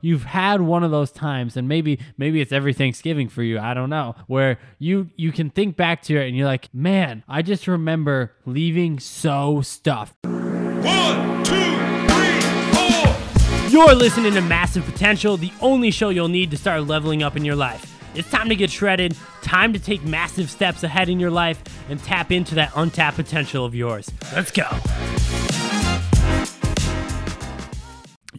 you've had one of those times and maybe maybe it's every Thanksgiving for you, I don't know, where you you can think back to it and you're like, "Man, I just remember leaving so stuffed." One, two, three, four. You're listening to Massive Potential, the only show you'll need to start leveling up in your life. It's time to get shredded, time to take massive steps ahead in your life, and tap into that untapped potential of yours. Let's go.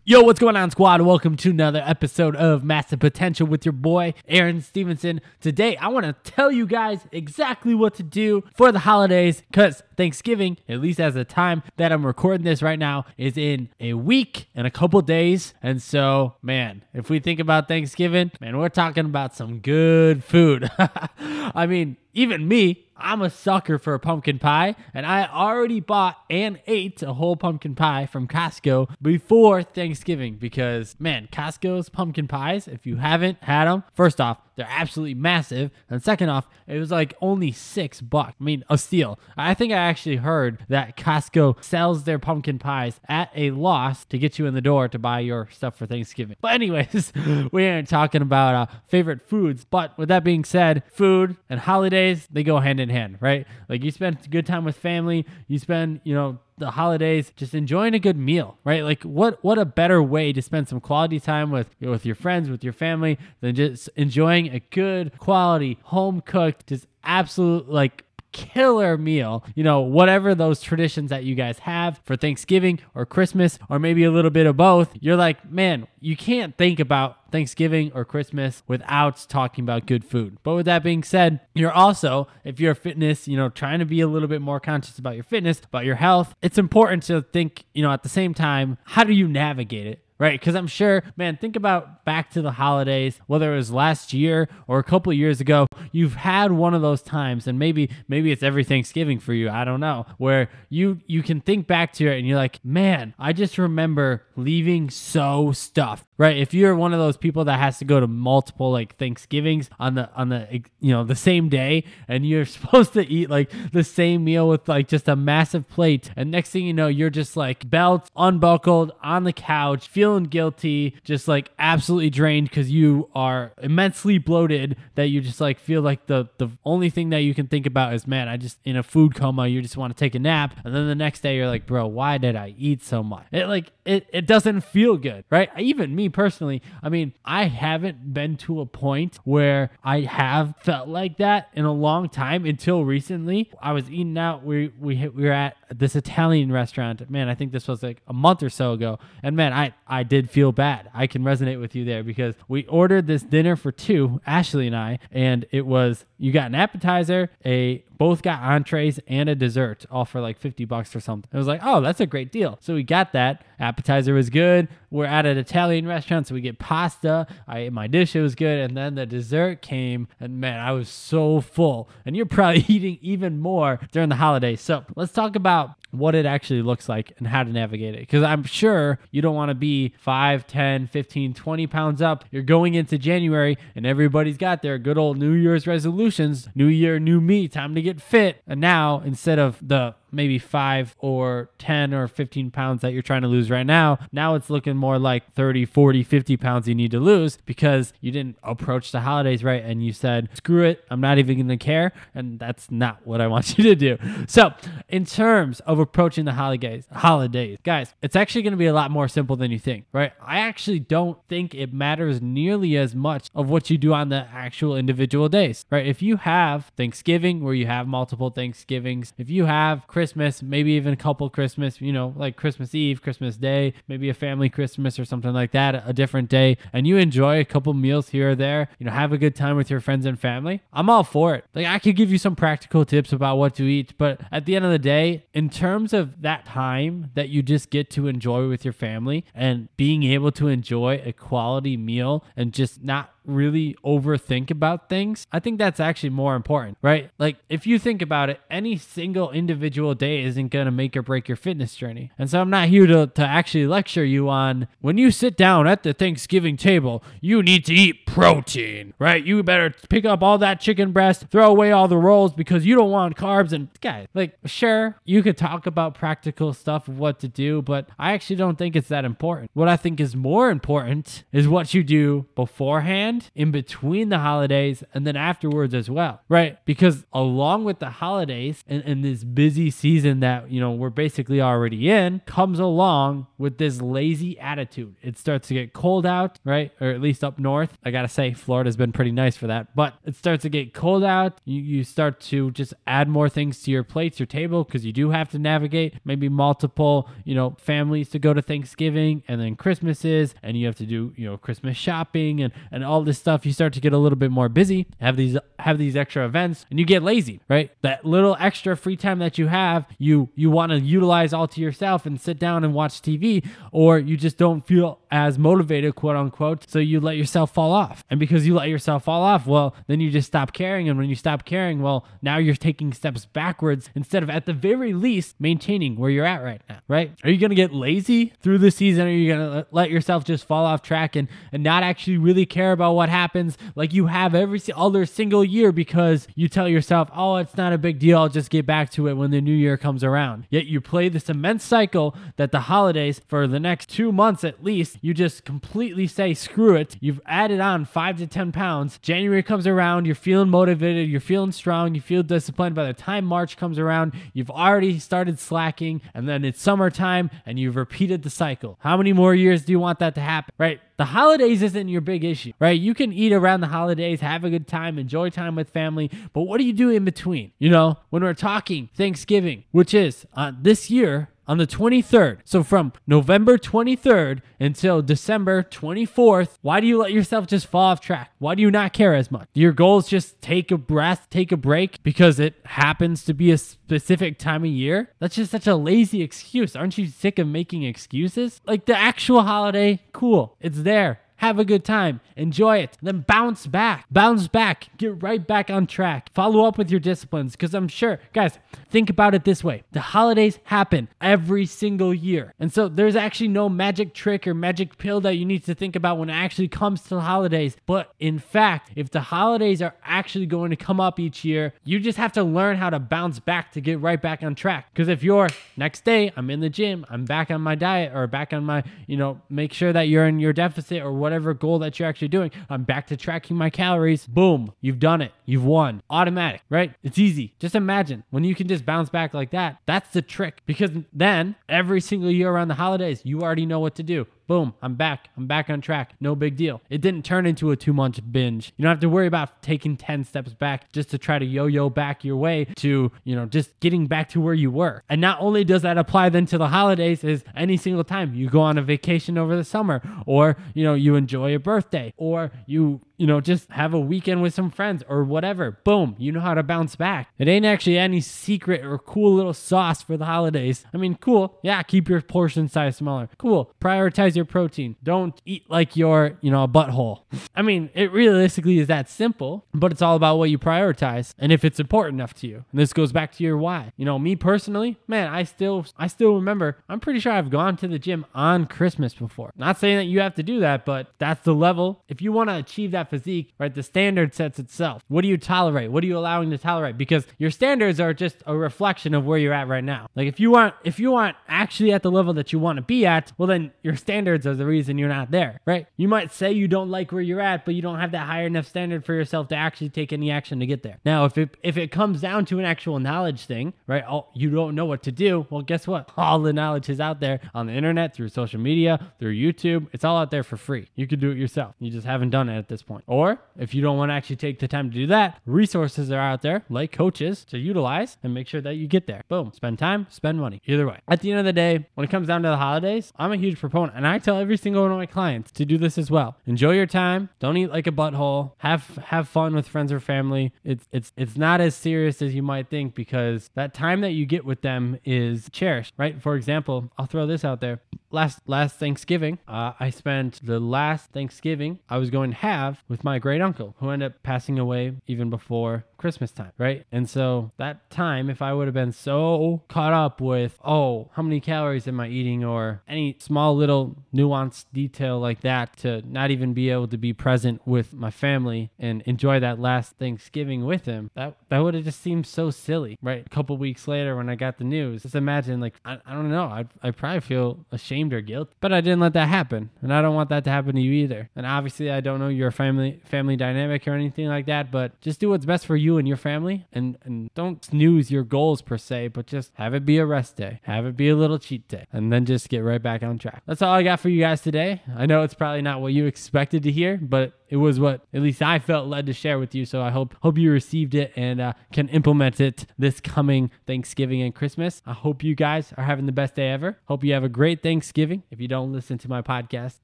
Yo, what's going on, squad? Welcome to another episode of Massive Potential with your boy, Aaron Stephenson. Today, I want to tell you guys exactly what to do for the holidays because Thanksgiving, at least as the time that I'm recording this right now, is in a week and a couple days. And so, man, if we think about Thanksgiving, man, we're talking about some good food. I mean, even me, I'm a sucker for a pumpkin pie, and I already bought and ate a whole pumpkin pie from Costco before Thanksgiving because, man, Costco's pumpkin pies, if you haven't had them, first off, they're absolutely massive. And second off, it was like only six bucks. I mean, a steal. I think I actually heard that Costco sells their pumpkin pies at a loss to get you in the door to buy your stuff for Thanksgiving. But, anyways, we aren't talking about uh, favorite foods. But with that being said, food and holidays, they go hand in hand, right? Like you spend good time with family, you spend, you know, the holidays just enjoying a good meal right? Like what what a better way to spend some quality time with with your friends with your family than just enjoying a good quality home cooked just absolute like killer meal, you know, whatever those traditions that you guys have for Thanksgiving or Christmas or maybe a little bit of both, you're like, man, you can't think about Thanksgiving or Christmas without talking about good food. But with that being said, you're also, if you're a fitness, you know, trying to be a little bit more conscious about your fitness, about your health, it's important to think, you know, at the same time, how do you navigate it? right? Because I'm sure, man, think about back to the holidays, whether it was last year or a couple years ago. You've had one of those times, and maybe maybe it's every Thanksgiving for you. I don't know, where you you can think back to it and you're like, man, I just remember leaving so stuffed, right? If you're one of those people that has to go to multiple like Thanksgivings on the on the you know the same day, and you're supposed to eat like the same meal with like just a massive plate, and next thing you know, you're just like belt unbuckled on the couch, feeling guilty, just like absolutely drained because you are immensely bloated that you just like feel like the the only thing that you can think about is man, I just in a food coma, you just want to take a nap. And then the next day you're like, bro, why did I eat so much? It like it, it doesn't feel good, right? Even me personally, I mean, I haven't been to a point where I have felt like that in a long time until recently. I was eating out. We we we were at this Italian restaurant. Man, I think this was like a month or so ago. And man, I I did feel bad. I can resonate with you there because we ordered this dinner for two, Ashley and I, and it was you got an appetizer, a both got entrees and a dessert, all for like 50 bucks or something. It was like, oh, that's a great deal. So we got that. Appetizer was good. We're at an Italian restaurant, so we get pasta. I ate my dish, it was good. And then the dessert came, and man, I was so full. And you're probably eating even more during the holidays. So let's talk about what it actually looks like and how to navigate it. Because I'm sure you don't want to be 5, 10, 15, 20 pounds up. You're going into January, and everybody's got their good old New Year's resolutions. New year, new me, time to get fit. And now instead of the maybe five or 10 or 15 pounds that you're trying to lose right now. Now it's looking more like 30, 40, 50 pounds you need to lose because you didn't approach the holidays right and you said, screw it, I'm not even going to care. And that's not what I want you to do. So, in terms of approaching the holidays, holidays, guys, it's actually going to be a lot more simple than you think, right? I actually don't think it matters nearly as much of what you do on the actual individual days, right? If you have Thanksgiving where you have multiple Thanksgivings, if you have Christmas, maybe even a couple Christmas, you know, like Christmas Eve, Christmas Day, maybe a family Christmas or something like that, a different day, and you enjoy a couple meals here or there, you know, have a good time with your friends and family, I'm all for it. Like, I could give you some practical tips about what to eat, but at the end of the day, in terms of that time that you just get to enjoy with your family and being able to enjoy a quality meal and just not really overthink about things, I think that's actually more important, right? Like, if you think about it, any single individual day isn't going to make or break your fitness journey. And so I'm not here to, to actually lecture you on when you sit down at the Thanksgiving table, you need to eat protein, right? You better pick up all that chicken breast, throw away all the rolls because you don't want carbs. And guys, like, sure, you could talk about practical stuff of what to do, but I actually don't think it's that important. What I think is more important is what you do beforehand, in between the holidays, and then afterwards as well, right? Because along with the holidays and, and this busy season that, you know, we're basically already in, comes along with this lazy attitude. It starts to get cold out, right? Or at least up north. I gotta say, Florida's been pretty nice for that, but it starts to get cold out. You, you start to just add more things to your plates, your table, because you do have to navigate maybe multiple, you know, families to go to Thanksgiving and then Christmases, and you have to do, you know, Christmas shopping and, and all this stuff. You start to get a little bit more busy, have these have these extra events, and you get lazy, right? That little extra free time that you have, you you want to utilize all to yourself and sit down and watch TV, or you just don't feel as motivated, quote unquote. So you let yourself fall off. And because you let yourself fall off, well, then you just stop caring. And when you stop caring, well, now you're taking steps backwards instead of at the very least maintaining where you're at right now, right? Are you going to get lazy through the season? Are you going to let yourself just fall off track and, and not actually really care about what happens like you have every other single year because you tell yourself, oh, it's not a big deal. I'll just get back to it when the new year comes around. Yet you play this immense cycle that the holidays, for the next two months at least, you just completely say, screw it. You've added on five to 10 pounds. January comes around, you're feeling motivated, you're feeling strong, you feel disciplined. By the time March comes around, you've already started slacking, and then it's summertime and you've repeated the cycle. How many more years do you want that to happen? Right? The holidays isn't your big issue, right? You can eat around the holidays, have a good time, enjoy time with family, but what do you do in between? You know, when we're talking Thanksgiving, which is uh, this year, on the 23rd. So from November 23rd until December 24th, why do you let yourself just fall off track? Why do you not care as much? Your goals just take a breath, take a break because it happens to be a specific time of year? That's just such a lazy excuse. Aren't you sick of making excuses? Like the actual holiday, cool. It's there. Have a good time. Enjoy it. Then bounce back. Bounce back. Get right back on track. Follow up with your disciplines because I'm sure, guys, think about it this way the holidays happen every single year. And so there's actually no magic trick or magic pill that you need to think about when it actually comes to the holidays. But in fact, if the holidays are actually going to come up each year, you just have to learn how to bounce back to get right back on track. Because if you're next day, I'm in the gym, I'm back on my diet or back on my, you know, make sure that you're in your deficit or whatever goal that you're actually doing. I'm back to tracking my calories. Boom, you've done it. You've won. Automatic, right? It's easy. Just imagine when you can just bounce back like that. That's the trick because then every single year around the holidays, you already know what to do. Boom, I'm back. I'm back on track. No big deal. It didn't turn into a two month binge. You don't have to worry about taking 10 steps back just to try to yo yo back your way to, you know, just getting back to where you were. And not only does that apply then to the holidays, is any single time you go on a vacation over the summer, or, you know, you enjoy a birthday, or you you know, just have a weekend with some friends or whatever. Boom, you know how to bounce back. It ain't actually any secret or cool little sauce for the holidays. I mean, cool. Yeah, keep your portion size smaller. Cool. Prioritize your protein. Don't eat like you're, you know, a butthole. I mean, it realistically is that simple, but it's all about what you prioritize and if it's important enough to you. And this goes back to your why. You know, me personally, man, I still I still remember, I'm pretty sure I've gone to the gym on Christmas before. Not saying that you have to do that, but that's the level. If you want to achieve that physique, right, the standard sets itself. What do you tolerate? What are you allowing to tolerate? Because your standards are just a reflection of where you're at right now. Like if you want if you want actually at the level that you want to be at, well then your standards are the reason you're not there, right? You might say you don't like where you're at, but you don't have that higher enough standard for yourself to actually take any action to get there. Now, if it if it comes down to an actual knowledge thing, right? Oh, you don't know what to do. Well, guess what? All the knowledge is out there on the internet, through social media, through YouTube. It's all out there for free. You can do it yourself. You just haven't done it at this point. Or if you don't want to actually take the time to do that, resources are out there like coaches to utilize and make sure that you get there. Boom. Spend time, spend money. Either way. At the end of the day, when it comes down to the holidays, I'm a huge proponent and I tell every single one of my clients to do this as well. Enjoy your time. Don't eat like a butthole. Have have fun with friends or family. It's it's it's not as serious as you might think because that time that you get with them is cherished, right? For example, I'll throw this out there last last Thanksgiving, uh, I spent the last Thanksgiving I was going to have with my great uncle, who ended up passing away even before Christmas time, right? And so that time, if I would have been so caught up with, oh, how many calories am I eating, or any small little nuanced detail like that, to not even be able to be present with my family and enjoy that last Thanksgiving with him, that that would have just seemed so silly, right? A couple weeks later, when I got the news, just imagine, like, I, I don't know, I'd, I'd probably feel ashamed or guilt, but I didn't let that happen, and I don't want that to happen to you either. And obviously, I don't know your family family dynamic or anything like that, but just do what's best for you and your family, and and don't snooze your goals per se, but just have it be a rest day, have it be a little cheat day, and then just get right back on track. That's all I got for you guys today. I know it's probably not what you expected to hear, but it was what at least I felt led to share with you. So I hope hope you received it and uh, can implement it this coming Thanksgiving and Christmas. I hope you guys are having the best day ever. Hope you have a great Thanksgiving. If you don't listen to my podcast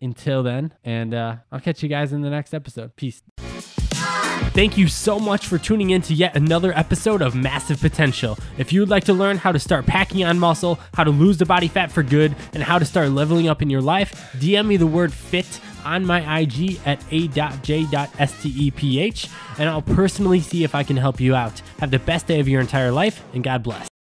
until then, and uh, I'll catch you guys in the next episode. Peace. Thank you so much for tuning in to yet another episode of Massive Potential. If you would like to learn how to start packing on muscle, how to lose the body fat for good, and how to start leveling up in your life, DM me the word FIT on my IG at a.j.steph, and I'll personally see if I can help you out. Have the best day of your entire life, and God bless.